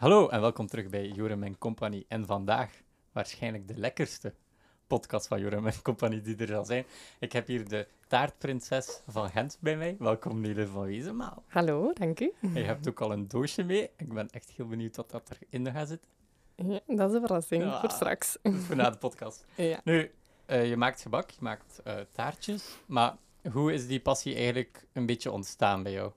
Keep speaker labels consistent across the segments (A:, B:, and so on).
A: Hallo en welkom terug bij Joram Company. En vandaag waarschijnlijk de lekkerste podcast van Joram Company die er zal zijn. Ik heb hier de taartprinses van Gent bij mij. Welkom Nele van Wezenmaal.
B: Hallo, dank u.
A: Je hebt ook al een doosje mee. Ik ben echt heel benieuwd wat dat erin gaat zitten.
B: Ja, dat is een verrassing
A: Ja.
B: voor straks.
A: Voor na de podcast.
B: Ja.
A: Nu, eh, je maakt gebak, je maakt eh, taartjes. Maar hoe is die passie eigenlijk een beetje ontstaan bij jou?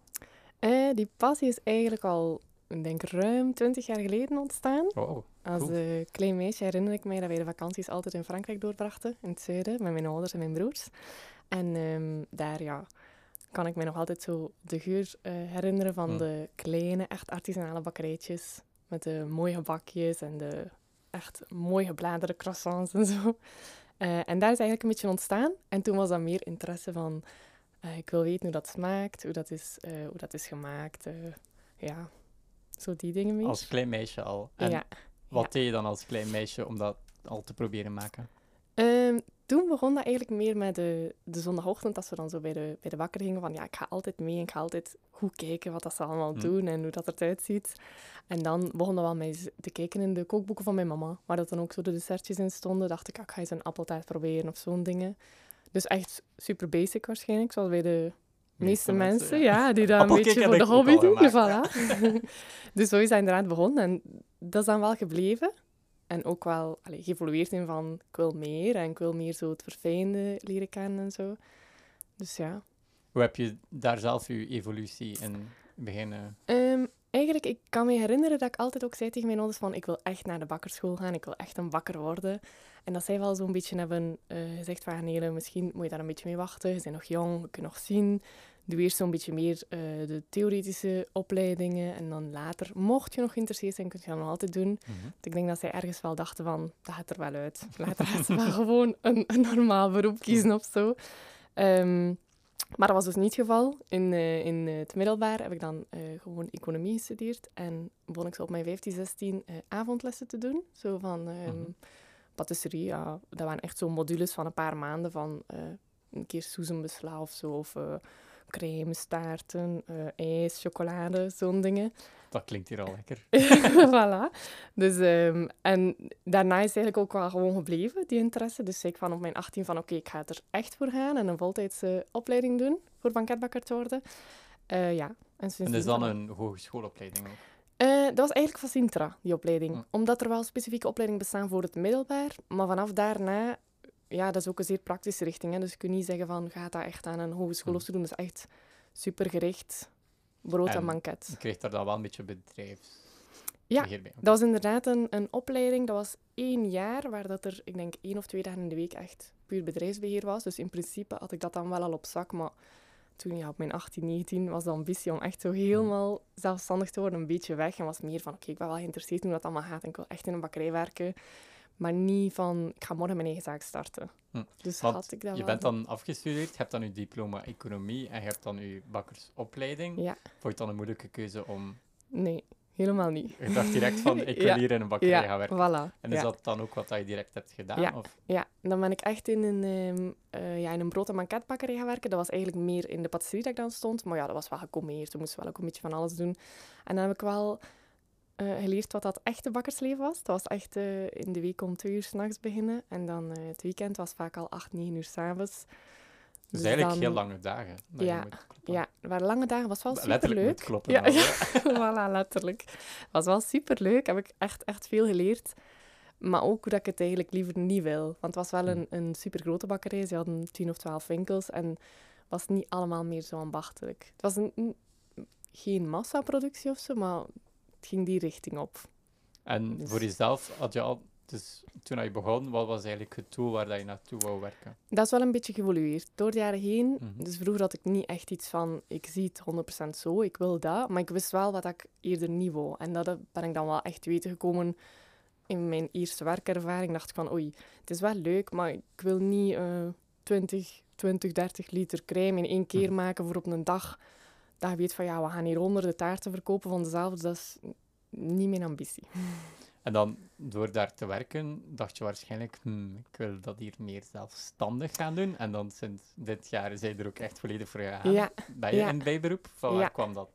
B: Eh, die passie is eigenlijk al, ik denk, ruim 20 jaar geleden ontstaan.
A: Wow.
B: Als eh, klein meisje herinner ik mij dat wij de vakanties altijd in Frankrijk doorbrachten, in het zuiden, met mijn ouders en mijn broers. En ehm, daar, ja, kan ik mij nog altijd zo de geur eh, herinneren van
A: Hmm.
B: de kleine, echt artisanale bakkerijtjes. Met de mooie gebakjes en de echt mooi gebladerde croissants en zo. Eh, en daar is eigenlijk een beetje ontstaan. En toen was dat meer interesse van... ik wil weten hoe dat smaakt, hoe dat is, hoe dat is gemaakt. ja, zo die dingen meer.
A: Als klein meisje al. En
B: ja.
A: wat
B: ja.
A: deed je dan als klein meisje om dat al te proberen maken?
B: Ehm, toen begon dat eigenlijk meer met de, de zondagochtend, als we dan zo bij de, bij de bakker gingen, van ja, ik ga altijd mee en ik ga altijd goed kijken wat dat ze allemaal
A: Hm.
B: doen en hoe dat eruit ziet. En dan begon dat wel eens te kijken in de kookboeken van mijn mama, waar dat dan ook zo de dessertjes in stonden. Dacht ik, ah, ik ga eens een appeltaart proberen of zo'n dingen. Dus echt super basic waarschijnlijk, zoals bij de meeste mensen, ja. die dat een beetje voor de hobby doen. Voilà. dus zo is dat inderdaad begonnen. En dat is dan wel gebleven. En ook wel allee, geëvolueerd in van, ik wil meer. En ik wil meer zo het verfijnde leren kennen en zo. Dus ja.
A: Hoe heb je daar zelf je evolutie in beginnen?
B: Ehm, eigenlijk, ik kan me herinneren dat ik altijd ook zei tegen mijn ouders van, ik wil echt naar de bakkerschool gaan. Ik wil echt een bakker worden. En dat zij wel zo'n beetje hebben eh, gezegd van, Nele, misschien moet je daar een beetje mee wachten. Je bent nog jong, we kunnen nog zien. Doe eerst zo'n beetje meer eh, de theoretische opleidingen. En dan later, mocht je nog geïnteresseerd zijn, kun je dat nog altijd doen. Want ik denk dat zij ergens wel dachten van, dat gaat er wel uit. Later gaat ze wel gewoon een, een normaal beroep kiezen of zo. Ehm, maar dat was dus niet het geval. In, eh, in het middelbaar heb ik dan gewoon economie gestudeerd. En begon ik zo op mijn 15, 16 eh, avondlessen te doen. Zo van ehm,
A: Mhm.
B: Patisserie, ja. Dat waren echt zo modules van een paar maanden van eh, een keer soezenbesla of zo. Of eh crèmes, taarten, eh, ijs, chocolade, zo'n dingen.
A: Dat klinkt hier al lekker.
B: voilà. Dus, ehm, en daarna is het eigenlijk ook wel gewoon gebleven, die interesse. Dus ik van op mijn 18 van, oké, ik ga er echt voor gaan en een voltijdse opleiding doen voor banketbakker te worden. Ja. En,
A: En is dan een hogeschoolopleiding ook?
B: Eh, dat was eigenlijk van Sintra, die opleiding.
A: Hm.
B: Omdat er wel specifieke opleidingen bestaan voor het middelbaar. Maar vanaf daarna, ja, dat is ook een zeer praktische richting. Hè. Dus je kunt niet zeggen van, ga dat echt aan een hogeschool
A: Hm.
B: of zo doen. Dat is echt supergericht, brood en,
A: En
B: banket.
A: Je kreeg daar dan wel een beetje bedrijfs.
B: Ja. Dat was inderdaad een, een opleiding. Dat was één jaar waar dat er, ik denk, één of twee dagen in de week echt puur bedrijfsbeheer was. Dus in principe had ik dat dan wel al op zak. Maar toen, ja, op mijn 18, 19, was de ambitie om echt zo helemaal zelfstandig te worden een beetje weg. En was meer van, oké, ik ben wel geïnteresseerd hoe dat allemaal gaat. En ik wil echt in een bakkerij werken. Maar niet van, ik ga morgen mijn eigen zaak starten.
A: Hm.
B: Dus
A: Want
B: had ik dat
A: je bent dan afgestudeerd, je hebt dan je diploma economie en je hebt dan je bakkersopleiding.
B: Ja,
A: Vond je het dan een moeilijke keuze om...
B: nee, helemaal niet.
A: Je dacht direct van, ik wil
B: Ja.
A: hier in een bakkerij
B: Ja,
A: gaan werken.
B: voilà.
A: En is
B: ja.
A: dat dan ook wat je direct hebt gedaan?
B: Ja.
A: Of?
B: Ja, dan ben ik echt in een, ehm, eh, ja, in een brood- en banketbakkerij gaan werken. Dat was eigenlijk meer in de patisserie dat ik dan stond. Maar ja, dat was wel gecombineerd. We moesten wel ook een beetje van alles doen. En dan heb ik wel eh, geleerd wat dat echte bakkersleven was. Dat was echt eh, in de week om twee uur s'nachts beginnen. En dan het weekend was vaak al acht, negen uur s'avonds.
A: Dus,
B: Dus
A: eigenlijk
B: dan-
A: heel lange dagen. dat
B: Ja. Ja, het waren lange dagen. was wel
A: Letterlijk
B: superleuk.
A: moet kloppen.
B: Ja, voilà, letterlijk. was wel superleuk. Heb ik echt, echt veel geleerd. Maar ook dat ik het eigenlijk liever niet wil. Want het was wel een, een supergrote bakkerij. Ze hadden tien of twaalf winkels. En was niet allemaal meer zo ambachtelijk. Het was een, een- geen massaproductie of zo, maar het ging die richting op.
A: En
B: Dus-
A: voor jezelf had je al... Dus toen je begon, wat was eigenlijk het doel waar dat je naartoe wou werken?
B: Dat is wel een beetje geëvolueerd door de jaren heen.
A: Mhm.
B: Dus vroeger had ik niet echt iets van, ik zie het 100% zo, ik wil dat. Maar ik wist wel wat ik eerder niet wou. En dat ben ik dan wel echt weten gekomen in mijn eerste werkervaring. dacht ik van, oei, het is wel leuk, maar ik wil niet eh 20, 20, 30 liter crème in één keer
A: Mhm.
B: maken voor op een dag. Dat je weet van, ja, we gaan hier honderden taarten verkopen van dezelfde. Dat is niet mijn ambitie.
A: En dan, door daar te werken, dacht je waarschijnlijk, hmm, ik wil dat hier meer zelfstandig gaan doen. En dan sinds dit jaar zijn er ook echt volledig voor gegaan.
B: Ja,
A: Ben je
B: ja.
A: in bijberoep? Van waar
B: Ja.
A: kwam dat?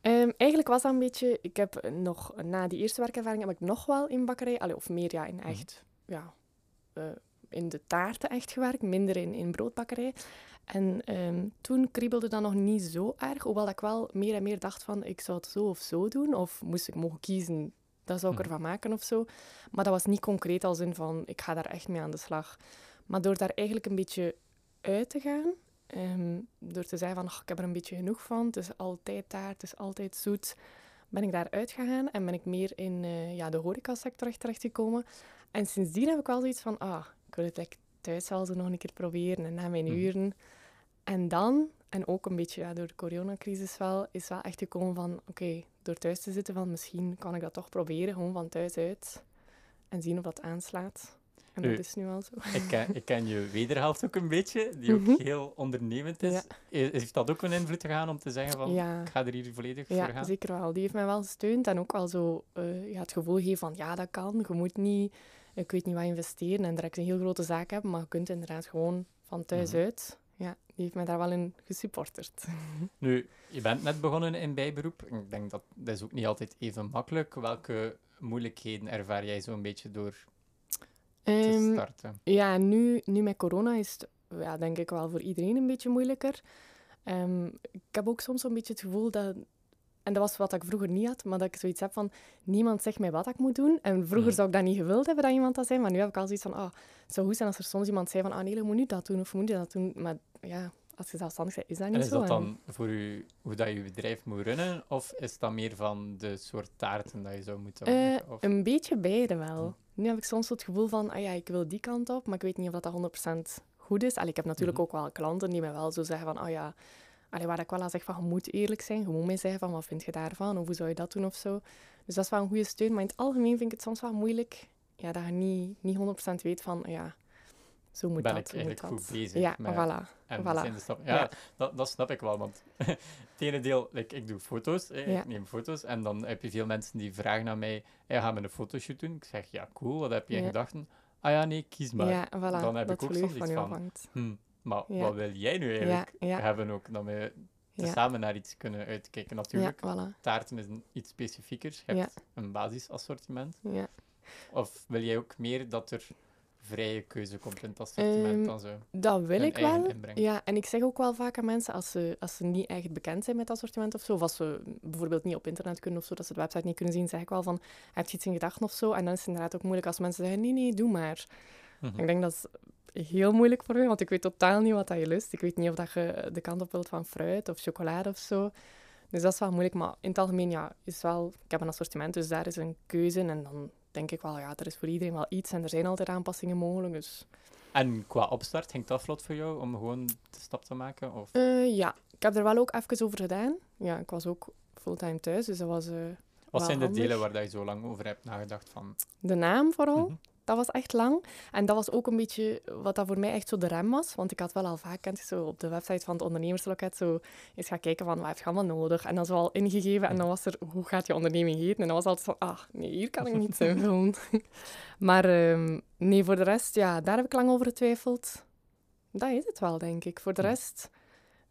B: Ehm, eigenlijk was dat een beetje... Ik heb nog... Na die eerste werkervaring heb ik nog wel in bakkerij... Allee, of meer ja, in echt... Ja, eh, in de taarten echt gewerkt. Minder in, in broodbakkerij. En ehm, toen kriebelde dat nog niet zo erg. Hoewel ik wel meer en meer dacht van... Ik zou het zo of zo doen. Of moest ik mogen kiezen... Dat zou ik
A: Mhm.
B: ervan maken of zo. Maar dat was niet concreet als in van... Ik ga daar echt mee aan de slag. Maar door daar eigenlijk een beetje uit te gaan... ehm, door te zeggen van, "Ach, ik heb er een beetje genoeg van, het is altijd taart, het is altijd zoet, ben ik daar uitgegaan en ben ik meer in eh, ja, de horecasector echt terechtgekomen. En sindsdien heb ik wel zoiets van, ah, ik wil het like, thuis wel zo nog een keer proberen en na mijn
A: Mhm.
B: uren. En dan, en ook een beetje ja, door de coronacrisis wel, is wel echt gekomen van, oké, door thuis te zitten van, misschien kan ik dat toch proberen, gewoon van thuis uit. En zien of dat aanslaat. En dat is nu al zo.
A: Ik ken, ik ken je wederhelft ook een beetje, die ook
B: Mhm.
A: heel ondernemend is.
B: Ja.
A: Heeft dat ook een invloed gehad om te zeggen van,
B: Ja.
A: ik ga er hier volledig voor
B: Ja,
A: gaan?
B: zeker wel. Die heeft mij wel gesteund en ook wel zo eh, ja, het gevoel gegeven van ja, dat kan. Je moet niet, ik weet niet wat investeren en direct een heel grote zaak hebben, maar je kunt inderdaad gewoon van thuis
A: Mhm.
B: uit. Die heeft mij daar wel in gesupporterd.
A: Nu, je bent net begonnen in bijberoep. Ik denk dat dat is ook niet altijd even makkelijk. Welke moeilijkheden ervaar jij zo'n beetje door te
B: Ehm,
A: starten?
B: ja, nu, nu met corona is het ja, denk ik wel voor iedereen een beetje moeilijker. Ehm, ik heb ook soms zo'n beetje het gevoel dat... En dat was wat ik vroeger niet had, maar dat ik zoiets heb van... Niemand zegt mij wat ik moet doen. En vroeger
A: Mhm.
B: zou ik dat niet gewild hebben, dat iemand dat zei. Maar nu heb ik al zoiets van... Ah, het zou goed zijn als er soms iemand zei van... Ah nee, je moet nu dat doen of je moet dat doen. Maar ja, als je zelfstandig bent, is dat niet
A: En is
B: zo.
A: dat
B: En-
A: dan voor u, hoe dat je bedrijf moet runnen? Of is dat meer van de soort taarten dat je zou moeten
B: Eh,
A: maken? Of...
B: Een beetje beide wel.
A: Hm.
B: Nu heb ik soms zo het gevoel van, ah ja, ik wil die kant op, maar ik weet niet of dat, dat 100% goed is. Allee, ik heb natuurlijk
A: Mhm.
B: ook wel klanten die mij wel zo zeggen van, oh ja, allee, waar ik wel aan zeg van, je moet eerlijk zijn, moet mij zeggen van, wat vind je daarvan, of hoe zou je dat doen of zo. Dus dat is wel een goede steun, maar in het algemeen vind ik het soms wel moeilijk, ja, dat je niet, niet 100% weet van, ja, zo moet
A: ben
B: dat,
A: ik
B: zo moet
A: eigenlijk
B: dat.
A: goed bezig
B: Ja,
A: met...
B: voilà.
A: En
B: Voilà.
A: dat zijn de stappen. Ja,
B: Ja.
A: Dat, dat snap ik wel. Want het ene deel, like, ik doe foto's,
B: Ja.
A: ik neem foto's. En dan heb je veel mensen die vragen aan mij, hey, gaan we een fotoshoot doen? Ik zeg, ja, cool, wat heb je in gedachten? Ah ja, nee, kies maar.
B: ja, voilà,
A: dan heb
B: dat
A: ik ook soms iets van. Hm, maar
B: Ja.
A: wat wil jij nu eigenlijk
B: ja,
A: hebben ook? Dat we samen naar iets kunnen uitkijken. Natuurlijk,
B: voilà,
A: taarten is iets specifieker. Je hebt een basisassortiment.
B: ja.
A: Of wil jij ook meer dat er vrije keuze komt in het assortiment
B: Ehm,
A: dan zo?
B: Dat wil ik wel.
A: inbreng.
B: Ja, en ik zeg ook wel vaak aan mensen, als ze, als ze niet echt bekend zijn met het assortiment of zo, of als ze bijvoorbeeld niet op internet kunnen of zo, dat ze de website niet kunnen zien, zeg ik wel van, heb je iets in gedachten of zo? En dan is het inderdaad ook moeilijk als mensen zeggen, nee, nee, doe maar.
A: Mhm.
B: Ik denk dat is heel moeilijk voor mij, want ik weet totaal niet wat dat je lust. Ik weet niet of dat je de kant op wilt van fruit of chocolade of zo. Dus dat is wel moeilijk, maar in het algemeen, ja, is wel... Ik heb een assortiment, dus daar is een keuze. En dan denk ik wel, ja, er is voor iedereen wel iets en er zijn altijd aanpassingen mogelijk, dus...
A: En qua opstart, ging dat vlot voor jou om gewoon de stap te maken? Of?
B: Eh, ja, ik heb er wel ook even over gedaan. Ja, ik was ook fulltime thuis, dus dat was eh,
A: Wat zijn de
B: handig.
A: delen waar dat je zo lang over hebt nagedacht van...
B: de naam vooral.
A: mhm,
B: Dat was echt lang. En dat was ook een beetje wat dat voor mij echt zo de rem was. Want ik had wel al vaak kent je, zo op de website van het ondernemersloket zo eens gaan kijken van wat heb je allemaal nodig. En dan zo al ingegeven en dan was er hoe gaat je onderneming heten. En dan was altijd van ah nee, hier kan ik niet invullen. maar ehm, nee, voor de rest, ja, daar heb ik lang over getwijfeld. Dat is het wel, denk ik. Voor de rest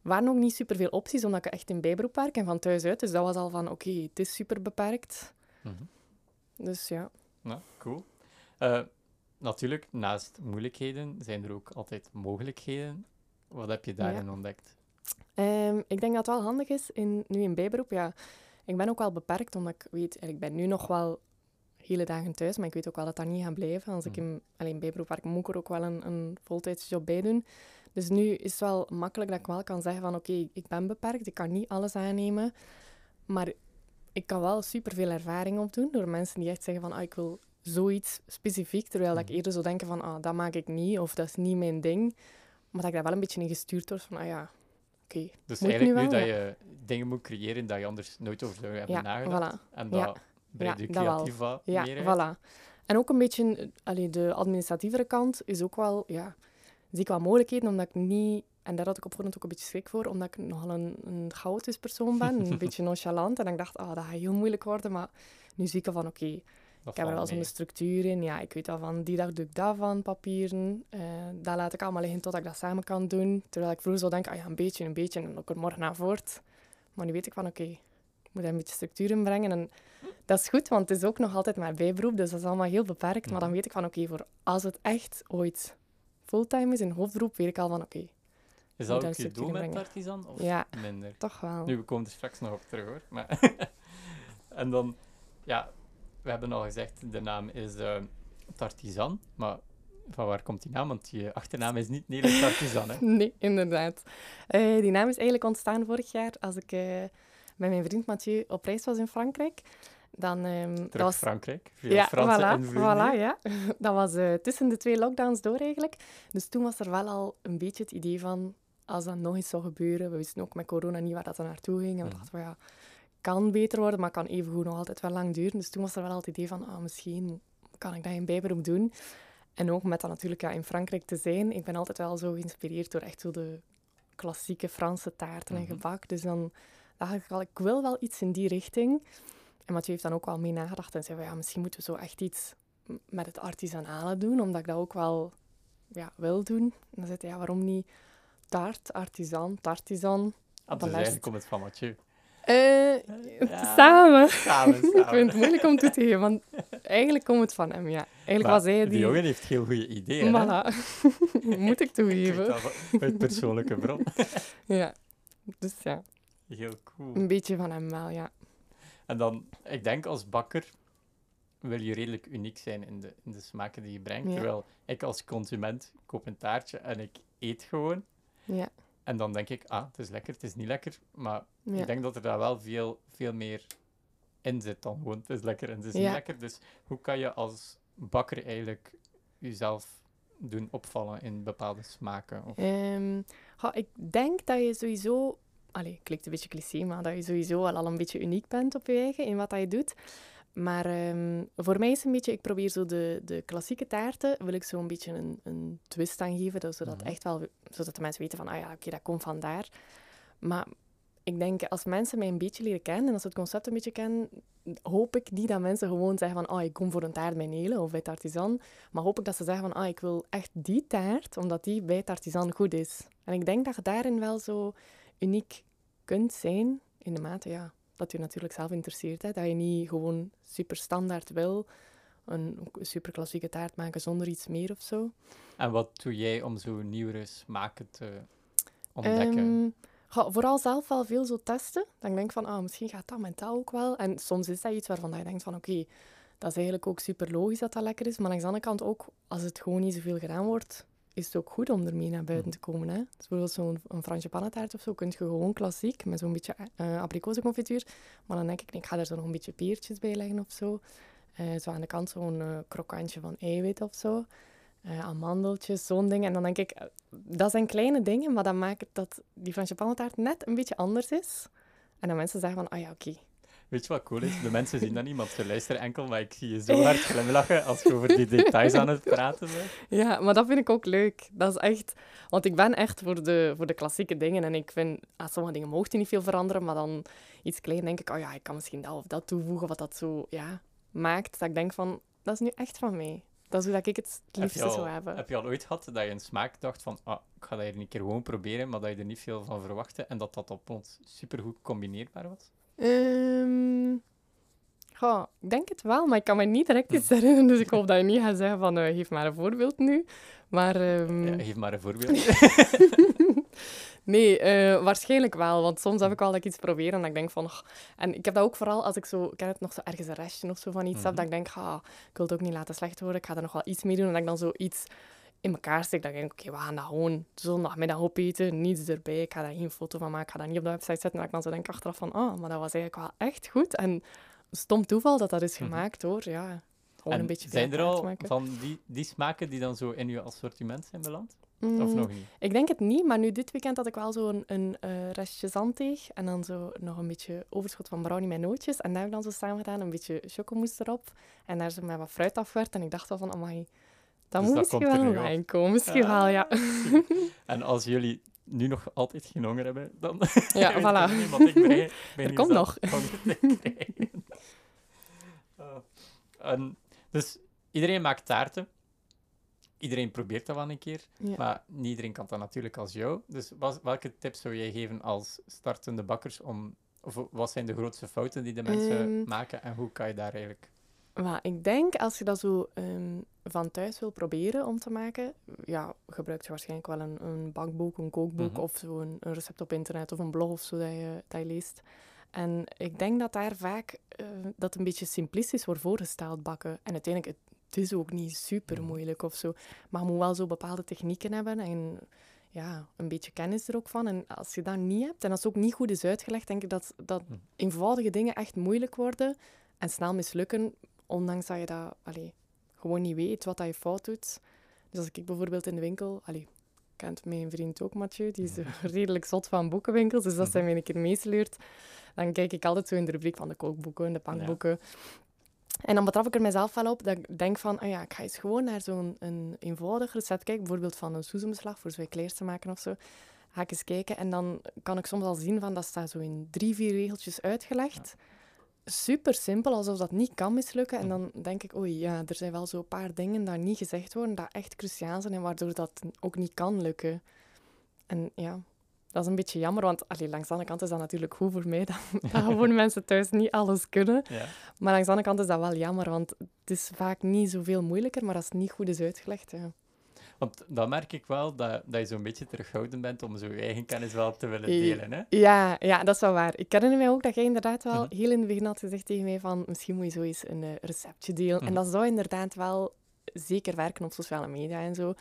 B: waren ook niet superveel opties, omdat ik echt in bijberoep werk en van thuis uit. Dus dat was al van oké, het is super beperkt.
A: mhm.
B: Dus ja.
A: Nou, cool. Eh, natuurlijk, naast moeilijkheden zijn er ook altijd mogelijkheden. Wat heb je daarin ontdekt?
B: Ehm, ik denk dat het wel handig is, in, nu in bijberoep, ja. Ik ben ook wel beperkt, omdat ik weet, ik ben nu nog wel hele dagen thuis, maar ik weet ook wel dat dat niet gaat blijven. Als ik
A: Mhm.
B: in, alleen bijberoep werk, moet ik er ook wel een, een voltijdsjob bij doen. Dus nu is het wel makkelijk dat ik wel kan zeggen van, oké, ik ben beperkt, ik kan niet alles aannemen, maar ik kan wel superveel ervaring opdoen door mensen die echt zeggen van, ah, ik wil zoiets specifiek, terwijl dat ik eerder zou denken van, ah, dat maak ik niet, of dat is niet mijn ding. Maar dat ik daar wel een beetje in gestuurd word van, ah ja, oké,
A: Dus eigenlijk nu dat
B: ja.
A: je dingen moet creëren dat je anders nooit over zou hebben
B: Ja,
A: nagedacht.
B: voilà.
A: En
B: Ja.
A: dat breidt
B: Ja,
A: je
B: dat wel.
A: creatief wat
B: Ja,
A: meer uit.
B: voilà. En ook een beetje, allee, de administratievere kant is ook wel, ja, zie ik wel mogelijkheden, omdat ik niet, en daar had ik op voorhand ook een beetje schrik voor, omdat ik nogal een, een chaotisch persoon ben, een beetje nonchalant. En ik dacht, ah, dat gaat heel moeilijk worden, maar nu zie ik al van, oké,
A: Dat
B: ik heb er wel zo'n structuur in. Ja, ik weet al van, die dag doe ik dat van, papieren. Eh dat laat ik allemaal liggen totdat ik dat samen kan doen. Terwijl ik vroeger zou denken, ah ja, een beetje, een beetje, en dan ook er morgen aan voort. Maar nu weet ik van, oké, ik moet daar een beetje structuur in brengen. En dat is goed, want het is ook nog altijd maar bijberoep, dus dat is allemaal heel beperkt. Maar dan weet ik van, oké, voor als het echt ooit fulltime is, in hoofdberoep, weet ik al van, oké,
A: Is dat ook je doel met. Tartisan? Of
B: Ja.
A: minder?
B: toch wel.
A: Nu, we komen er straks nog op terug hoor. Maar en dan, ja, we hebben al gezegd, de naam is eh, Tartisan. Maar van waar komt die naam? Want je achternaam is niet Nele Tartisan, hè?
B: Nee, inderdaad. Eh, die naam is eigenlijk ontstaan vorig jaar als ik eh, met mijn vriend Mathieu op reis was in Frankrijk. Dan, ehm, dat
A: Terug
B: was
A: Frankrijk. Veel
B: ja,
A: Franse
B: voilà, voilà, ja. Dat was tussen de twee lockdowns door eigenlijk. Dus toen was er wel al een beetje het idee van, als dat nog eens zou gebeuren, we wisten ook met corona niet waar dat er naartoe ging. En we
A: Mhm.
B: dachten van, ja, kan beter worden, maar kan evengoed nog altijd wel lang duren. Dus toen was er wel al het idee van, ah, misschien kan ik dat in bijberoep doen. En ook met dat natuurlijk ja, in Frankrijk te zijn. Ik ben altijd wel zo geïnspireerd door echt zo de klassieke Franse taarten en
A: Mhm.
B: gebak. Dus dan dacht ik al, ik wil wel iets in die richting. En Mathieu heeft dan ook wel mee nagedacht en zei van, ja, misschien moeten we zo echt iets met het artisanale doen, omdat ik dat ook wel ja, wil doen. En dan zei hij, ja, waarom niet taart, artisan, tartisan?
A: Ah, dus eigenlijk komt het van Mathieu.
B: Eh,
A: Ja.
B: Samen.
A: Samen,
B: Ik vind
A: samen.
B: het moeilijk om toe te geven, want eigenlijk komt het van hem, ja. Eigenlijk
A: Maar
B: was hij
A: Die
B: die...
A: jongen heeft heel goede ideeën?
B: Voilà. Moet ik toegeven.
A: Uit persoonlijke bron.
B: Ja. Dus ja,
A: Heel cool.
B: een beetje van hem wel, ja.
A: En dan, ik denk als bakker wil je redelijk uniek zijn in de, in de smaken die je brengt.
B: Ja.
A: Terwijl ik als consument koop een taartje en ik eet gewoon.
B: Ja,
A: En dan denk ik, ah, het is lekker, het is niet lekker. Maar
B: ja.
A: ik denk dat er daar wel veel, veel meer in zit dan gewoon, het is lekker en het is
B: Ja.
A: niet lekker. Dus hoe kan je als bakker eigenlijk jezelf doen opvallen in bepaalde smaken? Of,
B: Ehm, ik denk dat je sowieso... Allee, klinkt een beetje cliché, maar dat je sowieso wel al een beetje uniek bent op je eigen, in wat dat je doet. Maar ehm, voor mij is het een beetje... Ik probeer zo de, de klassieke taarten, wil ik zo een beetje een, een twist aan geven, dat- zodat,
A: Mhm.
B: echt wel, zodat de mensen weten van, ah ja, oké, dat komt vandaar. Maar ik denk, als mensen mij een beetje leren kennen en als ze het concept een beetje kennen, hoop ik niet dat mensen gewoon zeggen van, oh, ik kom voor een taart bij Nele of bij Tartisan. Maar hoop ik dat ze zeggen van, ah, ik wil echt die taart, omdat die bij Tartisan goed is. En ik denk dat je daarin wel zo uniek kunt zijn, in de mate, ja, dat je natuurlijk zelf interesseert. Hè? Dat je niet gewoon super standaard wil, een super klassieke taart maken zonder iets meer of zo.
A: En wat doe jij om zo nieuwere smaken te ontdekken?
B: Ehm, ga vooral zelf wel veel zo testen. Dan denk ik van, ah, misschien gaat dat met dat ook wel. En soms is dat iets waarvan je denkt van, oké, dat is eigenlijk ook super logisch dat dat lekker is. Maar langs de andere kant ook, als het gewoon niet zoveel gedaan wordt, is het ook goed om ermee naar buiten te komen. Hè? Dus bijvoorbeeld zo'n een Fransje pannetaart of zo, kun je gewoon klassiek, met zo'n beetje eh abrikozenconfituur. Maar dan denk ik, nee, ik ga er zo nog een beetje peertjes bij leggen of zo. Eh, zo aan de kant zo'n eh, krokantje van eiwit of zo. Amandeltjes, zo'n ding. En dan denk ik, dat zijn kleine dingen, maar dat maakt dat die Fransje pannetaart net een beetje anders is. En dan mensen zeggen van, ah ja, oké.
A: Weet je wat cool is? De mensen zien dat niet, want ze luisteren enkel, maar ik zie je zo hard glimlachen als je over die details aan het praten bent.
B: Ja, maar dat vind ik ook leuk. Dat is echt... Want ik ben echt voor de, voor de klassieke dingen. En ik vind, ah, sommige dingen mocht je niet veel veranderen, maar dan iets klein denk ik, oh ja, ik kan misschien dat of dat toevoegen, wat dat zo, ja, maakt. Dat ik denk van, dat is nu echt van mij. Dat is hoe dat ik het het
A: Heb
B: liefste
A: al,
B: zou hebben.
A: heb je al ooit gehad dat je een smaak dacht van, ah, ik ga dat hier een keer gewoon proberen, maar dat je er niet veel van verwachtte en dat dat op ons supergoed combineerbaar was?
B: Ehm goh, ik denk het wel, maar ik kan me niet direct iets herinneren. Dus ik hoop dat je niet gaat zeggen van, eh, geef maar een voorbeeld nu. Maar ehm,
A: Ja, geef maar een voorbeeld.
B: nee, eh, waarschijnlijk wel. Want soms heb ik wel dat ik iets probeer en dat ik denk van... En ik heb dat ook vooral als ik zo... Ik heb het nog zo ergens een restje of zo van iets heb,
A: Mhm.
B: dat ik denk, ah, ik wil het ook niet laten slecht worden. Ik ga er nog wel iets mee doen. En dat ik dan zo iets in elkaar steek. Ik denk, oké, we gaan dat gewoon zondagmiddag opeten. Niets erbij. Ik ga daar geen foto van maken. Ik ga dat niet op de website zetten. En ik dan zo denk achteraf van, ah, maar dat was eigenlijk wel echt goed. En stom toeval dat dat is
A: Mhm.
B: gemaakt, hoor. Ja, gewoon
A: En
B: een beetje
A: zijn er al van die, die smaken die dan zo in je assortiment zijn beland? Of
B: Mm,
A: nog niet?
B: Ik denk het niet, maar nu dit weekend had ik wel zo een, een eh, restje zandteeg en dan zo nog een beetje overschot van brownie met nootjes. En daar heb ik dan zo samen gedaan, een beetje chocomousse erop. En daar zo met wat fruit afgewerkt. En ik dacht wel van, amai, dat
A: Dus
B: moet
A: dat
B: misschien wel online komen. Misschien wel, ja.
A: En als jullie nu nog altijd geen honger hebben, dan
B: Ja,
A: ik
B: voilà.
A: niet, ik ben, ben
B: Er komt nog.
A: Ah. En dus iedereen maakt taarten. Iedereen probeert dat wel een keer,
B: Ja.
A: maar niet iedereen kan dat natuurlijk als jou. Dus wat- welke tips zou jij geven als startende bakkers om Of wat zijn de grootste fouten die de mensen
B: Ehm.
A: maken en hoe kan je daar eigenlijk...
B: Maar ik denk, als je dat zo ehm, van thuis wil proberen om te maken, ja, gebruik je waarschijnlijk wel een, een bakboek, een kookboek
A: Mhm.
B: of zo een, recept op internet of een blog of zo dat je, dat je leest. En ik denk dat daar vaak eh, dat een beetje simplistisch wordt voorgesteld bakken. En uiteindelijk, het, het is ook niet super
A: Mhm.
B: moeilijk of zo. Maar je moet wel zo bepaalde technieken hebben en ja, een beetje kennis er ook van. En als je dat niet hebt en als het ook niet goed is uitgelegd, denk ik dat, dat
A: Mhm.
B: eenvoudige dingen echt moeilijk worden en snel mislukken, ondanks dat je dat allee, gewoon niet weet wat dat je fout doet. Dus als ik bijvoorbeeld in de winkel, allee, kent mijn vriend ook, Mathieu, die is redelijk zot van boekenwinkels, dus als hij mij een keer meesleurt, dan kijk ik altijd zo in de rubriek van de kookboeken, de bankboeken. En dan betrap ik er mezelf wel op dat ik denk van, ah ja, ik ga eens gewoon naar zo'n een eenvoudig recept kijken, bijvoorbeeld van een soesembeslag voor eclairs te maken of zo. Ga ik eens kijken en dan kan ik soms al zien van, dat staat zo in drie, vier regeltjes uitgelegd. Super simpel, alsof dat niet kan mislukken. En dan denk ik, oei, ja, er zijn wel zo'n paar dingen die niet gezegd worden, dat echt cruciaal zijn en waardoor dat ook niet kan lukken. En ja, dat is een beetje jammer, want allee, langs de andere kant is dat natuurlijk goed voor mij, dat, dat gewoon mensen thuis niet alles kunnen.
A: Ja.
B: Maar langs de andere kant is dat wel jammer, want het is vaak niet zoveel moeilijker, maar als het niet goed is uitgelegd, ja.
A: Want dan merk ik wel dat, dat je zo'n beetje terughoudend bent om zo je eigen kennis wel te willen delen. Hè?
B: Ja, ja, dat is wel waar. Ik herinner mij ook dat jij inderdaad wel
A: Mhm.
B: heel in het begin had gezegd tegen mij van misschien moet je zo eens een eh, receptje delen.
A: Mhm.
B: En dat zou inderdaad wel zeker werken op sociale media en zo.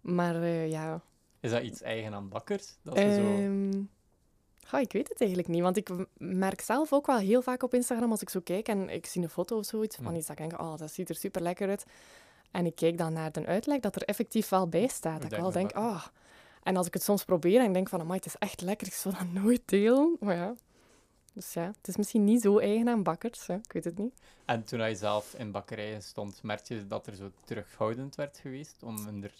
B: Maar eh, ja...
A: Is dat iets eigen aan bakkers? Dat ze zo...
B: ehm, ik weet het eigenlijk niet, want ik merk zelf ook wel heel vaak op Instagram als ik zo kijk en ik zie een foto of zoiets van
A: Mhm.
B: iets dat ik denk, oh, dat ziet er super lekker uit. En ik kijk dan naar de uitleg dat er effectief wel bij staat. Dat ik wel denk,
A: Duikbakken.
B: oh... En als ik het soms probeer en ik denk van, amai, het is echt lekker, ik zou dat nooit delen. Maar ja, dus ja, het is misschien niet zo eigen aan bakkers, hè. ik weet het niet.
A: En toen je zelf in bakkerijen stond, merkte je dat er zo terughoudend werd geweest om hun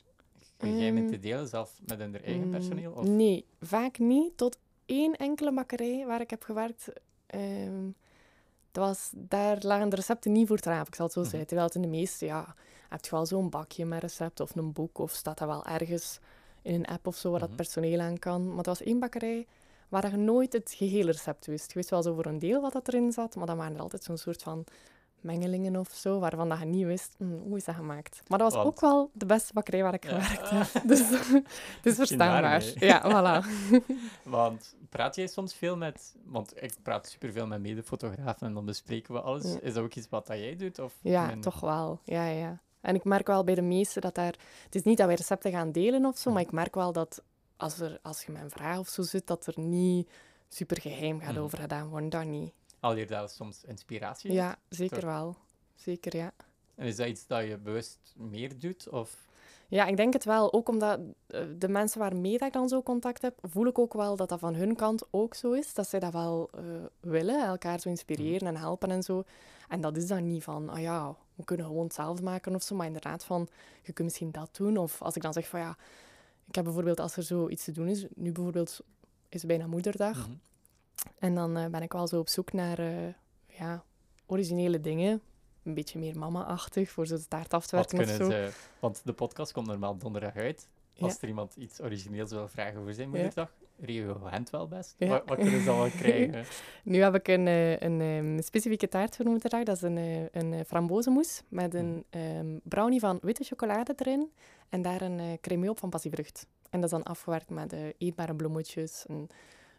A: geheimen
B: Mm.
A: te delen, zelf met hun eigen
B: Mm,
A: personeel? Of...
B: Nee, vaak niet. Tot één enkele bakkerij waar ik heb gewerkt. ehm, was, daar lagen de recepten niet voor raam, ik zal het zo
A: Mhm.
B: zeggen. Terwijl het in de meeste, ja, heb je wel zo'n bakje met recepten of een boek of staat dat wel ergens in een app of zo waar
A: Mhm.
B: dat personeel aan kan. Maar het was één bakkerij waar je nooit het gehele recept wist. Je wist wel zo voor een deel wat dat erin zat, maar dan waren er altijd zo'n soort van mengelingen of zo, waarvan dat je niet wist, hm, hoe is dat gemaakt. Maar dat was
A: Want-
B: ook wel de beste bakkerij waar ik
A: Ja.
B: gewerkt heb. Dus het is
A: Misschien
B: verstaanbaar. Ja, voilà.
A: Want praat jij soms veel met... Want ik praat superveel met medefotografen en dan bespreken we alles.
B: Ja.
A: Is dat ook iets wat dat jij doet? Of
B: Ja, toch wel. Ja, ja. En ik merk wel bij de meesten dat daar... Het is niet dat wij recepten gaan delen of zo, maar ik merk wel dat als, er, als je met een vraag of zo zit, dat er niet super geheim gaat
A: Mhm.
B: over gedaan worden. Dat niet.
A: Je daar soms inspiratie uit?
B: Ja, zeker
A: Toch?
B: wel. Zeker, ja.
A: En is dat iets dat je bewust meer doet? Of...
B: Ja, ik denk het wel. Ook omdat eh, de mensen waarmee ik dan zo contact heb, voel ik ook wel dat dat van hun kant ook zo is. Dat zij dat wel eh, willen, elkaar zo inspireren en helpen en zo. En dat is dan niet van, ah ja, we kunnen gewoon hetzelfde maken of zo. Maar inderdaad van, je kunt misschien dat doen. Of als ik dan zeg van, ja, ik heb bijvoorbeeld als er zo iets te doen is, nu bijvoorbeeld is het bijna moederdag.
A: Mhm.
B: En dan eh, ben ik wel zo op zoek naar eh, ja, originele dingen. Een beetje meer mama-achtig, voor zo de taart af te werken of zo.
A: ze... Want de podcast komt normaal donderdag uit. Als
B: Ja.
A: er iemand iets origineels wil vragen voor zijn
B: Ja.
A: moederdag, regelen we het wel best.
B: Ja.
A: Wat, wat kunnen ze al krijgen?
B: Nu heb ik een, eh, een, ehm, specifieke taart voor moederdag. Dat is een, een frambozenmousse met een ehm, brownie van witte chocolade erin. En daar een eh crème op van passievrucht. En dat is dan afgewerkt met eetbare bloemetjes en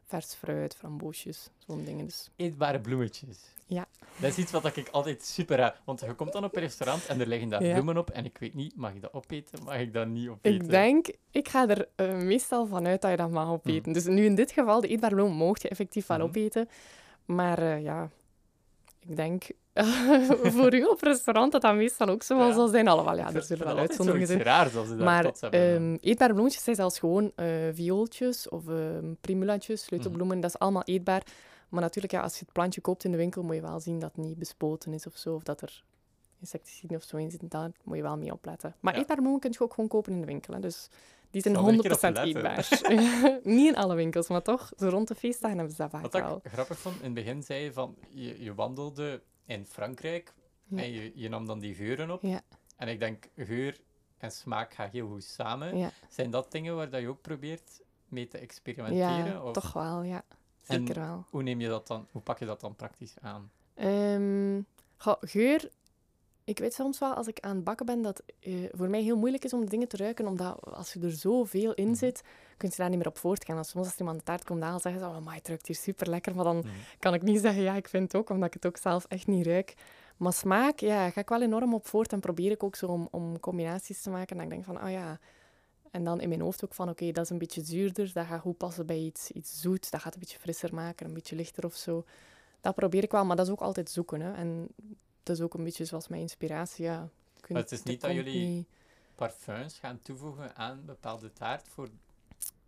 B: vers fruit, framboosjes, zo'n dingen. Dus
A: Eetbare bloemetjes.
B: Ja.
A: Dat is iets wat ik altijd super heb. Want je komt dan op een restaurant en er liggen daar
B: Ja.
A: bloemen op. En ik weet niet, mag ik dat opeten? Mag ik dat niet opeten?
B: ik denk, ik ga er eh, meestal vanuit dat je dat mag opeten. Dus nu in dit geval, de eetbare bloemen mocht je effectief wel
A: Mhm.
B: opeten. Maar eh, ja, ik denk voor u op restaurant dat dat meestal ook zo wel
A: Ja.
B: zal zijn. Alhoewel, ja, er zullen wel uitzonderingen zijn.
A: zoiets raars als ze
B: Maar ehm, eetbare bloemetjes zijn zelfs gewoon eh viooltjes of ehm primulatjes, sleutelbloemen. Dat is allemaal eetbaar. Maar natuurlijk, ja, als je het plantje koopt in de winkel, moet je wel zien dat het niet bespoten is of zo. Of dat er insecticiden of zo in zitten. Daar moet je wel mee opletten. Maar
A: Ja.
B: eetbare bloemen kun je ook gewoon kopen in de winkel. Hè. Dus die zijn
A: Zal er een keer op
B: 100%
A: letten.
B: eetbaar. niet in alle winkels, maar toch, zo rond de feestdagen hebben ze dat vaak
A: Wat
B: wel.
A: ik grappig vond, in het begin zei je van, je, je wandelde in Frankrijk
B: Ja.
A: en je, je nam dan die geuren op.
B: Ja.
A: En ik denk, geur en smaak gaan heel goed samen.
B: Ja,
A: Zijn dat dingen waar dat je ook probeert mee te experimenteren?
B: ja
A: of?
B: toch wel, ja. Zeker wel.
A: Hoe neem je dat dan, hoe pak je dat dan praktisch aan?
B: Ehm, geur. Ik weet soms wel als ik aan het bakken ben dat eh voor mij heel moeilijk is om de dingen te ruiken, omdat als je er zoveel in
A: Mhm.
B: zit, kun je daar niet meer op voortgaan. Als soms als iemand de taart komt halen, zeggen ze, oh, maar het ruikt hier super lekker, maar dan
A: Mhm.
B: kan ik niet zeggen, ja, ik vind het ook, omdat ik het ook zelf echt niet ruik. Maar smaak, ja, ga ik wel enorm op voort en probeer ik ook zo om, om combinaties te maken. En ik denk van, oh ja... En dan in mijn hoofd ook van, oké, dat is een beetje zuurder, dat gaat goed passen bij iets, iets zoet, dat gaat een beetje frisser maken, een beetje lichter of zo. Dat probeer ik wel, maar dat is ook altijd zoeken, hè. En dat is ook een beetje zoals mijn inspiratie, ja.
A: Maar het is niet dat jullie-
B: niet-
A: Parfums gaan toevoegen aan bepaalde taart voor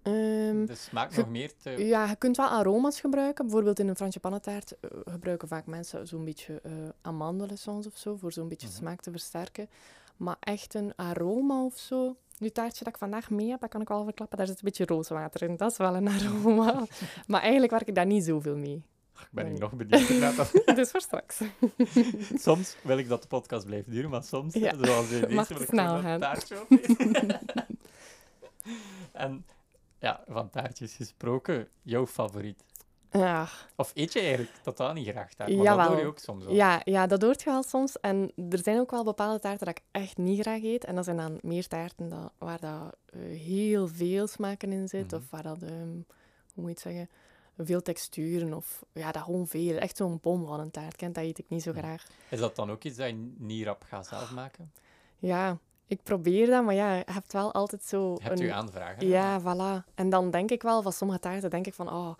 B: Ehm,
A: de smaak nog meer te...
B: Ja, je kunt wel aroma's gebruiken. Bijvoorbeeld in een frangipannentaart eh, gebruiken vaak mensen zo'n beetje amandelessence of zo, voor zo'n beetje
A: Mhm.
B: smaak te versterken. Maar echt een aroma of zo. Nu, taartje dat ik vandaag mee heb, dat kan ik wel verklappen, daar zit een beetje rooswater in. Dat is wel een aroma. maar eigenlijk werk ik daar niet zoveel mee.
A: Ik ben
B: Nee.
A: ik nog benieuwd. inderdaad.
B: dus voor straks.
A: soms wil ik dat de podcast blijft duren, maar soms,
B: Ja.
A: zoals in deze, wil ik
B: snel gaan.
A: dat taartje opeten. en ja, van taartjes gesproken, jouw favoriet?
B: Ja,
A: Of eet je eigenlijk totaal niet graag taart? Maar
B: Jawel.
A: dat hoor je ook soms wel.
B: Ja, ja, dat hoort je wel soms. En er zijn ook wel bepaalde taarten dat ik echt niet graag eet. En dat zijn dan meer taarten dat, waar dat, eh, heel veel smaken in zit.
A: Mhm.
B: Of waar dat, ehm, hoe moet je het zeggen, veel texturen. Of ja, dat gewoon veel. Echt zo'n bom van een taart, kent, dat eet ik niet zo graag.
A: Is dat dan ook iets dat je niet rap gaat zelf maken?
B: Ja, ik probeer dat, maar ja, je hebt wel altijd zo...
A: Je hebt
B: een...
A: u aanvragen.
B: Ja, voilà. En dan denk ik wel, van sommige taarten denk ik van, oh,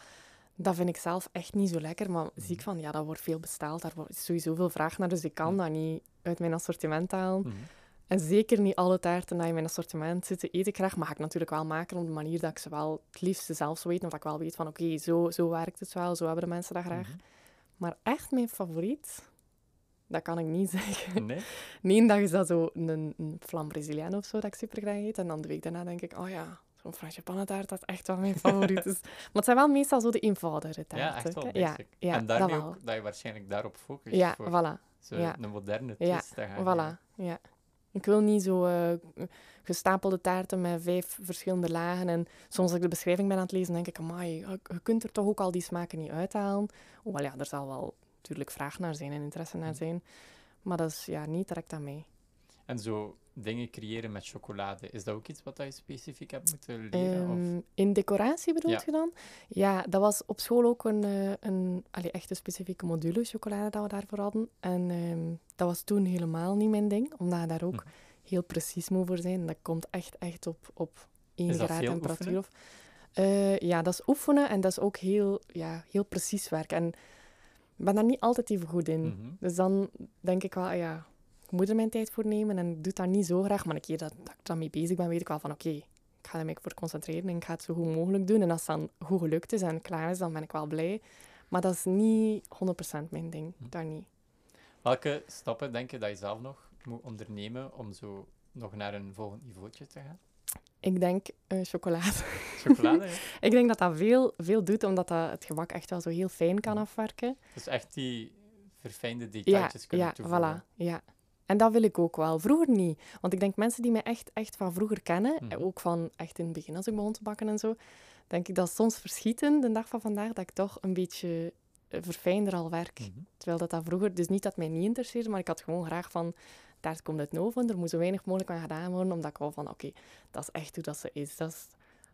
B: dat vind ik zelf echt niet zo lekker. Maar zie ik van, ja, dat wordt veel besteld. Daar wordt- is sowieso veel vraag naar, dus ik kan
A: Ja.
B: dat niet uit mijn assortiment halen.
A: Mhm.
B: En zeker niet alle taarten die in mijn assortiment zitten, eet ik graag. Maar ga ik natuurlijk wel maken op de manier dat ik ze wel het liefste zelf zou eten. Of dat ik wel weet van, oké, zo, zo werkt het wel, zo hebben de mensen dat graag.
A: Mhm.
B: Maar echt mijn favoriet, dat kan ik niet zeggen.
A: Nee?
B: Ene dag is dat zo een, een flam of zo, dat ik super graag eet. En dan de week daarna denk ik, oh ja, zo'n frangipannentaart, dat is echt wel mijn favoriet. is. Maar het zijn wel meestal zo de eenvoudigere taarten.
A: Ja, echt wel
B: ja, ja,
A: en daarmee
B: dat
A: ook dat je waarschijnlijk daarop focust.
B: Ja,
A: voor
B: voilà.
A: zo
B: ja.
A: een moderne
B: Ja,
A: twist geven.
B: Voilà, ja. Ik wil niet zo eh, gestapelde taarten met vijf verschillende lagen. En soms als ik de beschrijving ben aan het lezen, denk ik, amai, je, kunt er toch ook al die smaken niet uithalen. Hoewel ja, er zal wel natuurlijk vraag naar zijn en interesse naar
A: Mhm.
B: zijn. Maar dat is ja, niet direct aan mij.
A: En zo dingen creëren met chocolade, is dat ook iets wat je specifiek hebt moeten leren? of?
B: Ehm, in decoratie bedoel
A: Ja.
B: je dan? Ja, dat was op school ook een, eh, een allee, echt een specifieke module chocolade dat we daarvoor hadden. En ehm, dat was toen helemaal niet mijn ding, omdat je daar ook
A: Mhm.
B: heel precies moet voor zijn. Dat komt echt, echt op, op 1
A: Is dat
B: graad temperatuur. Of, Eh, ja, dat is oefenen en dat is ook heel, ja, heel precies werken. En ik ben daar niet altijd even goed in.
A: Mhm.
B: Dus dan denk ik wel, ja, ik moet er mijn tijd voor nemen en ik doe dat niet zo graag. Maar een keer dat, dat ik daarmee bezig ben, weet ik wel van oké, ik ga er mij voor concentreren en ik ga het zo goed mogelijk doen. En als het dan goed gelukt is en klaar is, dan ben ik wel blij. Maar dat is niet 100% mijn ding.
A: Hm.
B: Daar niet.
A: Welke stappen denk je dat je zelf nog moet ondernemen om zo nog naar een volgend niveautje te gaan?
B: Ik denk eh, chocolade.
A: Chocolade,
B: ik denk dat dat veel, veel doet, omdat dat het gebak echt wel zo heel fijn kan
A: Hm.
B: afwerken.
A: Dus echt die verfijnde
B: Ja,
A: detailtjes kunnen
B: ja,
A: toevoegen.
B: voilà. Ja. En dat wil ik ook wel. Vroeger niet. Want ik denk mensen die mij echt, echt van vroeger kennen, eh, ook van echt in het begin als ik begon te bakken en zo, denk ik dat soms verschieten, de dag van vandaag, dat ik toch een beetje eh, verfijnder al werk.
A: Mhm.
B: Terwijl dat, dat vroeger, dus niet dat mij niet interesseerde, maar ik had gewoon graag van, taart komt uit de oven, er moet zo weinig mogelijk aan gedaan worden, omdat ik wou van, oké, dat is echt hoe dat ze is. Dat is.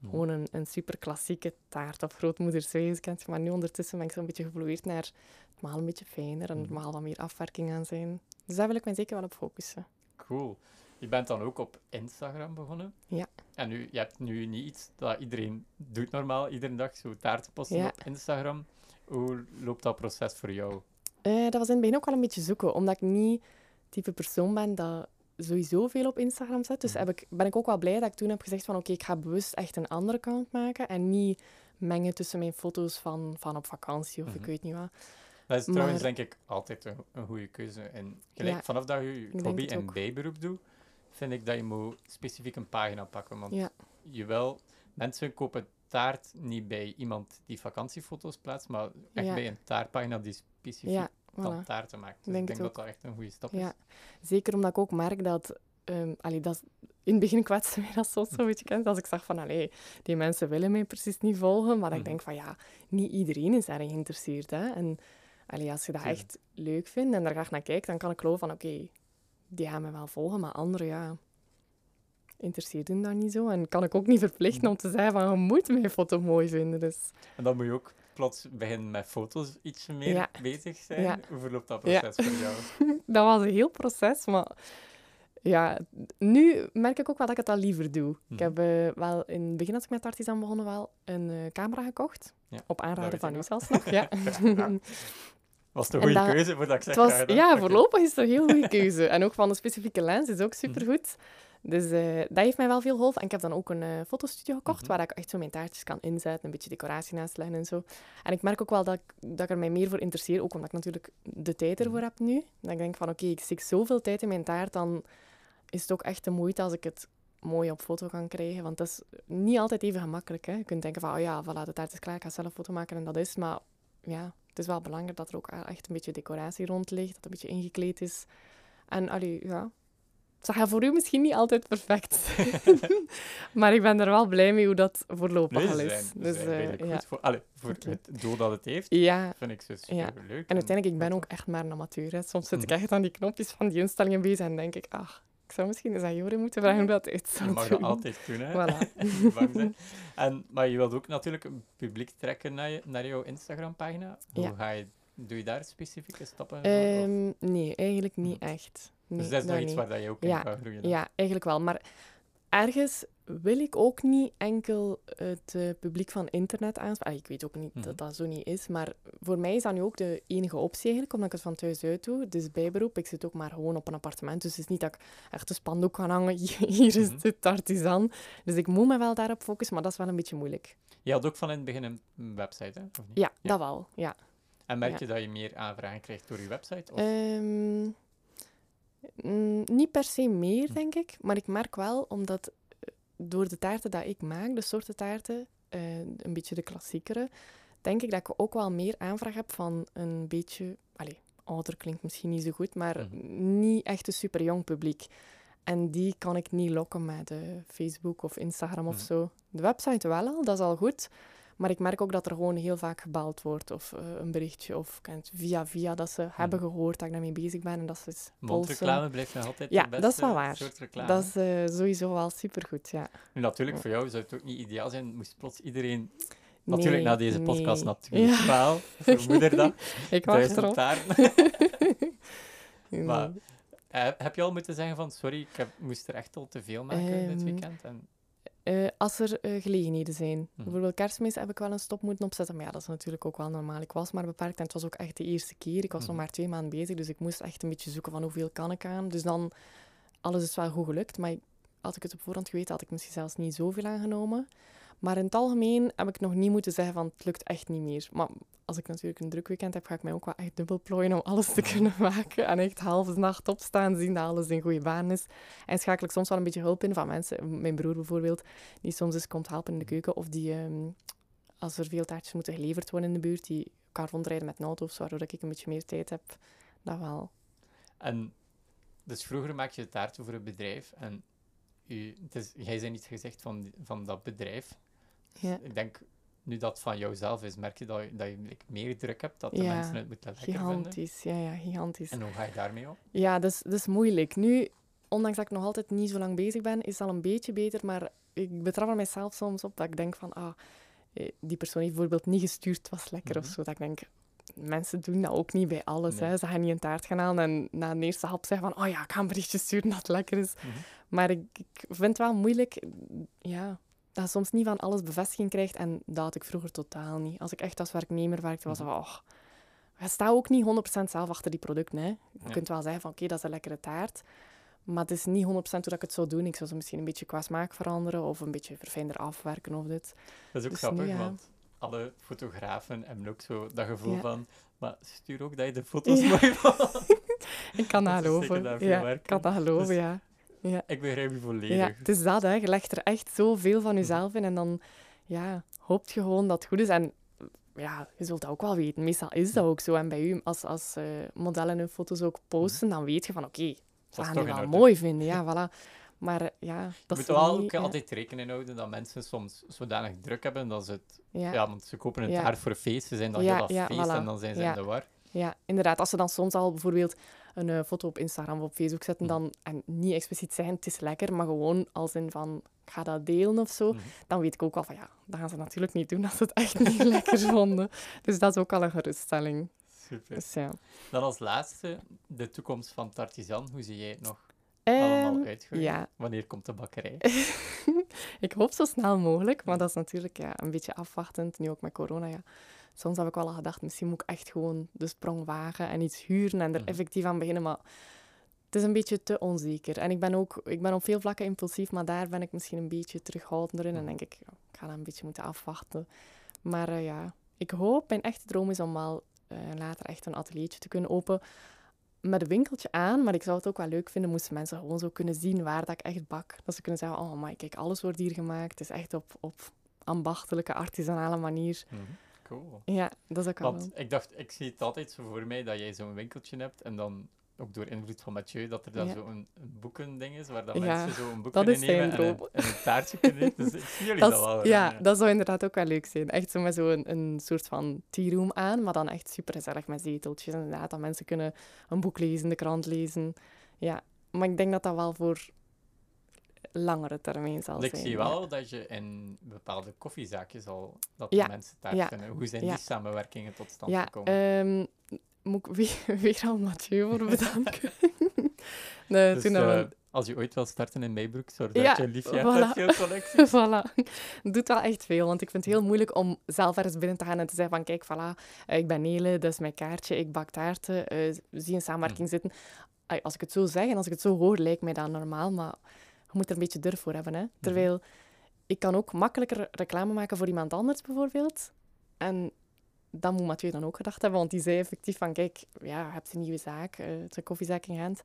B: Gewoon een, een super klassieke taart of grootmoeders wijs, kent je. Maar nu ondertussen ben ik zo'n beetje geëvolueerd naar het maal een beetje fijner en het
A: Mhm.
B: maal wat meer afwerking aan zijn. Dus daar wil ik mij zeker wel op focussen.
A: Cool. Je bent dan ook op Instagram begonnen.
B: Ja.
A: En nu, je hebt nu niet iets dat iedereen doet normaal, iedere dag zo taarten posten
B: Ja.
A: op Instagram. Hoe loopt dat proces voor jou?
B: Eh, dat was in het begin ook wel een beetje zoeken, omdat ik niet type persoon ben dat sowieso veel op Instagram zet. Dus
A: Mhm.
B: heb ik, ben ik ook wel blij dat ik toen heb gezegd van oké, ik ga bewust echt een andere account maken en niet mengen tussen mijn foto's van, van op vakantie of
A: Mhm.
B: ik weet niet wat.
A: Dat is trouwens denk ik altijd een, een goede keuze. En gelijk,
B: Ja,
A: vanaf dat je hobby en bijberoep doet, vind ik dat je moet specifiek een pagina pakken. Want
B: Ja.
A: je wil, mensen kopen taart niet bij iemand die vakantiefoto's plaatst, maar echt
B: Ja.
A: bij een taartpagina die specifiek
B: voilà.
A: taarten maakt. Dus
B: Denk
A: ik denk dat dat echt een goede stap is.
B: Ja, zeker omdat ik ook merk dat ehm allee, dat, is- in het begin kwetste mij dat soms zo'n beetje kent. Als ik zag van, allee, die mensen willen mij precies niet volgen. Maar dat ik
A: Mhm.
B: denk van, ja, niet iedereen is daarin geïnteresseerd. Hè? En allee, als je dat echt leuk vindt en daar graag naar kijkt, dan kan ik geloven van, oké, die gaan me wel volgen. Maar anderen, ja, interesseert hun dat niet zo. En kan ik ook niet verplichten
A: Mhm.
B: om te zeggen van, je moet mijn foto mooi vinden. Dus
A: En dan moet je ook plots beginnen met foto's ietsje meer
B: Ja.
A: bezig zijn.
B: Ja.
A: Hoe verloopt dat proces voor jou?
B: dat was een heel proces, maar ja, nu merk ik ook wel dat ik het al liever doe. Ik
A: Mhm.
B: heb eh, wel in het begin, als ik met Artisan begonnen, wel een eh, camera gekocht. Op
A: dat
B: aanraden van u zelfs nog, ja.
A: Was het een
B: En
A: goede
B: dat-
A: keuze voordat ik zeg
B: Het was,
A: dat?
B: ja, voorlopig is het een heel goede keuze. En ook van de specifieke lens is
A: Mhm.
B: ook supergoed. Dus eh, dat heeft mij wel veel geholpen. En ik heb dan ook een eh, fotostudio gekocht,
A: Mhm.
B: waar ik echt zo mijn taartjes kan inzetten, een beetje decoratie naast leggen en zo. En ik merk ook wel dat ik, dat ik er mij meer voor interesseer, ook omdat ik natuurlijk de tijd ervoor
A: Mhm.
B: heb nu. Dat ik denk van, oké, ik stik zoveel tijd in mijn taart, dan is het ook echt de moeite als ik het mooi op foto kan krijgen. Want dat is niet altijd even gemakkelijk. Hè. Je kunt denken van, oh ja, voilà, de taart is klaar, ik ga zelf een foto maken en dat is. Maar ja, het is wel belangrijk dat er ook echt een beetje decoratie rond ligt, dat het een beetje ingekleed is. En allee, ja, het gaat voor u misschien niet altijd perfect zijn. maar ik ben er wel blij mee hoe dat voorlopig
A: Nee,
B: al
A: ze
B: is.
A: zijn, ze
B: dus,
A: zijn
B: ja.
A: goed voor, allee, voor het doel dat het heeft.
B: ja,
A: Vind ik zo
B: Ja.
A: super leuk.
B: en uiteindelijk, ik ben ook echt maar een amateur. Hè. Soms zit ik
A: Mhm.
B: echt aan die knopjes van die instellingen bezig en denk ik, ach, ik zou misschien eens aan Joren moeten vragen hoe dat
A: Je
B: zou
A: mag dat
B: doen.
A: altijd doen, hè.
B: Voilà.
A: En, maar je wilt ook natuurlijk een publiek trekken naar, je, naar jouw Instagram-pagina. Hoe ga je, doe je daar specifieke stappen voor? Of-
B: Ehm, nee, eigenlijk niet echt. Nee,
A: dus dat is nog iets
B: niet.
A: waar dat je ook in kan groeien. dan?
B: Ja, eigenlijk wel. Maar ergens wil ik ook niet enkel het eh, publiek van internet aanspreken. Ik weet ook niet
A: Mhm.
B: dat dat zo niet is, maar voor mij is dat nu ook de enige optie eigenlijk, omdat ik het van thuis uit doe. Is bijberoep. Ik zit ook maar gewoon op een appartement, dus het is niet dat ik echt een spandoek kan hangen. Hier is
A: Mhm.
B: het artisan. Dus ik moet me wel daarop focussen, maar dat is wel een beetje moeilijk.
A: Je had ook van in het begin een website, hè? Of niet?
B: Ja, dat wel. Ja.
A: En merk
B: ja.
A: je dat je meer aanvragen krijgt door je website? Of?
B: Ehm, mm, niet per se meer,
A: Hm.
B: denk ik. Maar ik merk wel, omdat eh, door de taarten dat ik maak, de soorten taarten, eh, een beetje de klassiekere, denk ik dat ik ook wel meer aanvraag heb van een beetje... Allee, ouder klinkt misschien niet zo goed, maar
A: Mhm.
B: niet echt een super jong publiek. En die kan ik niet lokken met eh, Facebook of Instagram of
A: Mhm.
B: zo. De website wel al, dat is al goed. Maar ik merk ook dat er gewoon heel vaak gebeld wordt of eh, een berichtje of kent via via dat ze hebben gehoord dat ik daarmee bezig ben en dat ze polsen.
A: Mondreclame blijft nog altijd
B: Ja,
A: de beste
B: dat is wel waar.
A: soort reclame.
B: Dat is eh, sowieso wel supergoed, ja.
A: Nu, natuurlijk, voor jou zou het ook niet ideaal zijn, moest plots iedereen... Natuurlijk, na deze podcast
B: nee.
A: natuurlijk
B: Ja,
A: wel. Voor moederdag,
B: ik wacht
A: duizend
B: erop.
A: Maar eh, heb je al moeten zeggen van, sorry, ik heb, moest er echt al te veel maken dit
B: Ehm,
A: weekend? En,
B: Eh, als er eh, gelegenheden zijn.
A: Mhm.
B: Bijvoorbeeld kerstmis heb ik wel een stop moeten opzetten. Maar ja, dat is natuurlijk ook wel normaal. Ik was maar beperkt en het was ook echt de eerste keer. Ik was nog
A: Mhm.
B: maar twee maanden bezig, dus ik moest echt een beetje zoeken van hoeveel kan ik aan. Dus dan, alles is wel goed gelukt. Maar had ik het op voorhand geweten, had ik misschien zelfs niet zoveel aangenomen. Maar in het algemeen heb ik nog niet moeten zeggen van het lukt echt niet meer. Maar als ik natuurlijk een druk weekend heb, ga ik mij ook wel echt dubbel plooien om alles te kunnen maken. En echt halve nacht opstaan, zien dat alles in goede baan is. En schakel ik soms wel een beetje hulp in van mensen. Mijn broer bijvoorbeeld, die soms eens komt helpen in de keuken. Of die, ehm, als er veel taartjes moeten geleverd worden in de buurt, die kan rondrijden met een auto of zo, waardoor ik een beetje meer tijd heb. Dat wel.
A: en dus vroeger maak je taarten voor een bedrijf en u, het is, jij zei iets gezegd van, van dat bedrijf.
B: Ja.
A: Ik denk, nu dat van jouzelf is, merk je dat, je- dat je like, meer druk hebt, dat de
B: Ja,
A: mensen het moeten lekker vinden.
B: Gigantisch, ja, ja, gigantisch.
A: En hoe ga je daarmee om?
B: Ja, dat is, dat is moeilijk. Nu, ondanks dat ik nog altijd niet zo lang bezig ben, is het al een beetje beter. Maar ik betrap er mijzelf soms op dat ik denk van, ah, eh, die persoon heeft bijvoorbeeld niet gestuurd, was lekker of
A: Mhm.
B: zo. Dat ik denk, mensen doen dat ook niet bij alles.
A: Nee.
B: Hè. Ze gaan niet een taart gaan halen en na een eerste hap zeggen van, oh ja, ik ga een berichtje sturen dat het lekker is.
A: Mhm.
B: Maar ik, ik vind het wel moeilijk, ja, dat je soms niet van alles bevestiging krijgt. En dat had ik vroeger totaal niet. Als ik echt als werknemer werkte, was het van, oh, je staat ook niet 100% zelf achter die producten. Hè. Je
A: Ja.
B: kunt wel zeggen van, oké, dat is een lekkere taart. Maar het is niet 100% hoe dat ik het zou doen. Ik zou ze misschien een beetje qua smaak veranderen of een beetje verfijnder afwerken of dit.
A: Dat is ook
B: Dus
A: grappig,
B: nu, ja.
A: want alle fotografen hebben ook zo dat gevoel
B: Ja.
A: van, maar stuur ook dat je de foto's mooi vond.
B: Ik kan dat
A: Dat
B: geloven. Ja, ik kan dat geloven,
A: Dus-
B: ja. Ja.
A: Ik begrijp je volledig.
B: Ja, het is dat, hè. Je legt er echt zoveel van jezelf in en dan ja, hoopt je gewoon dat het goed is. En ja, je zult dat ook wel weten. Meestal is dat ook zo. En bij u, als, als eh, modellen hun foto's ook posten, dan weet je van oké, Ze gaan die wel mooi vinden, ja, voilà. Maar eh, ja,
A: Je
B: dat
A: moet
B: is
A: wel
B: niet,
A: ook
B: ja.
A: altijd rekening houden dat mensen soms zodanig druk hebben dat ze het... Ja,
B: Ja,
A: want ze kopen het
B: Ja.
A: taart voor een feest, ze zijn dan heel dat feest
B: voilà.
A: en dan zijn ze in de war.
B: ja, inderdaad. Als ze dan soms al bijvoorbeeld een eh, foto op Instagram of op Facebook zetten,
A: Mhm.
B: dan, en niet expliciet zeggen, het is lekker, maar gewoon als in van, ik ga dat delen of zo,
A: Mhm.
B: dan weet ik ook wel van, ja, dat gaan ze natuurlijk niet doen als ze het echt niet lekker vonden. Dus dat is ook al een geruststelling.
A: Super.
B: Dus ja.
A: Dan als laatste, de toekomst van Tartisan. Hoe zie jij het nog
B: Ehm,
A: allemaal uitgroeien?
B: ja,
A: Wanneer komt de bakkerij?
B: ik hoop zo snel mogelijk, maar dat is natuurlijk ja, een beetje afwachtend, nu ook met corona. Ja. Soms heb ik wel al gedacht, misschien moet ik echt gewoon de sprong wagen en iets huren en er
A: Mhm.
B: effectief aan beginnen, maar het is een beetje te onzeker. En ik ben ook ik ben op veel vlakken impulsief, maar daar ben ik misschien een beetje terughoudender in en
A: Mhm.
B: denk ik, ja, ik ga dat een beetje moeten afwachten. Maar eh, ja, ik hoop, mijn echte droom is om wel eh, later echt een ateliertje te kunnen openen met een winkeltje aan, maar ik zou het ook wel leuk vinden moesten mensen gewoon zo kunnen zien waar dat ik echt bak. Dat ze kunnen zeggen, oh maar kijk, alles wordt hier gemaakt. Het is echt op, op ambachtelijke, artisanale manier.
A: Mhm. Cool.
B: Ja, dat is ook wel...
A: Want ik dacht, ik zie het altijd zo voor mij dat jij zo'n winkeltje hebt en dan ook door invloed van Mathieu dat er dan
B: Ja.
A: zo'n boekending is waar dat
B: Ja,
A: mensen zo een boek kunnen nemen en een, en een taartje kunnen eten. Dus ik zie jullie
B: Dat
A: wel.
B: ja, dat zou inderdaad ook wel leuk zijn. Echt zo met zo'n een soort van tea room aan, maar dan echt super gezellig met zeteltjes. Inderdaad, dat mensen kunnen een boek lezen, de krant lezen. Ja, maar ik denk dat dat wel voor langere termijn zal
A: Want ik
B: zijn.
A: zie
B: ja.
A: wel dat je in bepaalde koffiezaakjes al dat
B: Ja,
A: de mensen taart
B: ja,
A: vinden. Hoe zijn die samenwerkingen tot stand
B: Ja,
A: gekomen?
B: ehm, moet ik weer, weer al Mathieu voor bedanken. nee,
A: dus
B: toen
A: eh,
B: we-
A: als je ooit wil starten in Meybroek, zorg dat je liefje hebt
B: voilà.
A: met veel collecties.
B: voilà. Doet wel echt veel, want ik vind het heel moeilijk om zelf ergens binnen te gaan en te zeggen van kijk, voilà, eh, ik ben Nele, dat is mijn kaartje, ik bak taarten, eh, we zien een samenwerking zitten. Ai, Als ik het zo zeg en als ik het zo hoor, lijkt mij dat normaal, maar moet er een beetje durf voor hebben. Hè? Terwijl ik kan ook makkelijker reclame maken voor iemand anders bijvoorbeeld. En dat moet Mathieu dan ook gedacht hebben, want die zei effectief van kijk, ja, je hebt een nieuwe zaak, eh, het is een koffiezaak in Gent.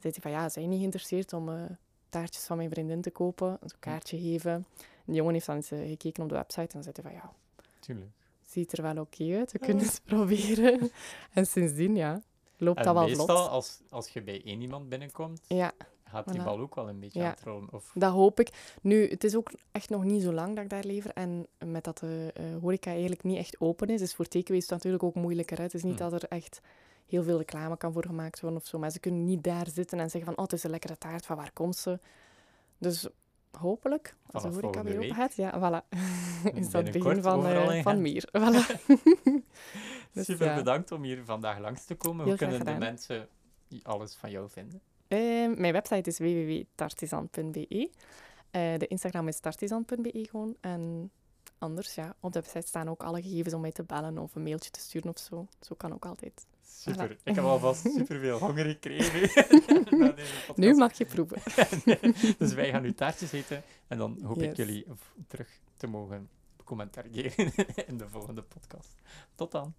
B: Zei hij van ja, zijn niet geïnteresseerd om... eh, taartjes van mijn vriendin te kopen, zo'n kaartje geven. De jongen heeft dan eens eh, gekeken op de website en dan zei hij van ja,
A: Tuurlijk.
B: ziet er wel oké uit, we kunnen het proberen. En sindsdien, ja, loopt
A: En
B: dat wel
A: meestal,
B: vlot.
A: als, als je bij één iemand binnenkomt,
B: Ja,
A: gaat die
B: Voilà.
A: bal ook wel een beetje
B: Ja.
A: aan het rollen. Of,
B: dat hoop ik. Nu, het is ook echt nog niet zo lang dat ik daar lever. En met dat de eh, horeca eigenlijk niet echt open is, is voor takeaway is het natuurlijk ook moeilijker. Hè? Het is niet
A: Hmm.
B: dat er echt heel veel reclame kan voor gemaakt worden of zo. Maar ze kunnen niet daar zitten en zeggen van, oh, het is een lekkere taart, van waar komt ze? Dus hopelijk, als
A: Vanaf
B: de horeca weer open gaat, ja, voilà. is dat het begin van, eh, van meer. Voilà. Dus
A: Super
B: ja.
A: bedankt om hier vandaag langs te komen.
B: Heel
A: Hoe kunnen de mensen alles van jou vinden?
B: Eh, mijn website is www.tartisan.be. Eh, de Instagram is tartisan.be gewoon. En anders, ja, op de website staan ook alle gegevens om mij te bellen of een mailtje te sturen of zo. Zo kan ook altijd.
A: Super.
B: Voilà.
A: Ik heb alvast superveel honger gekregen.
B: Nu mag je proeven.
A: dus wij gaan nu taartjes eten en dan hoop ik jullie terug te mogen commentariëren in de volgende podcast. Tot dan.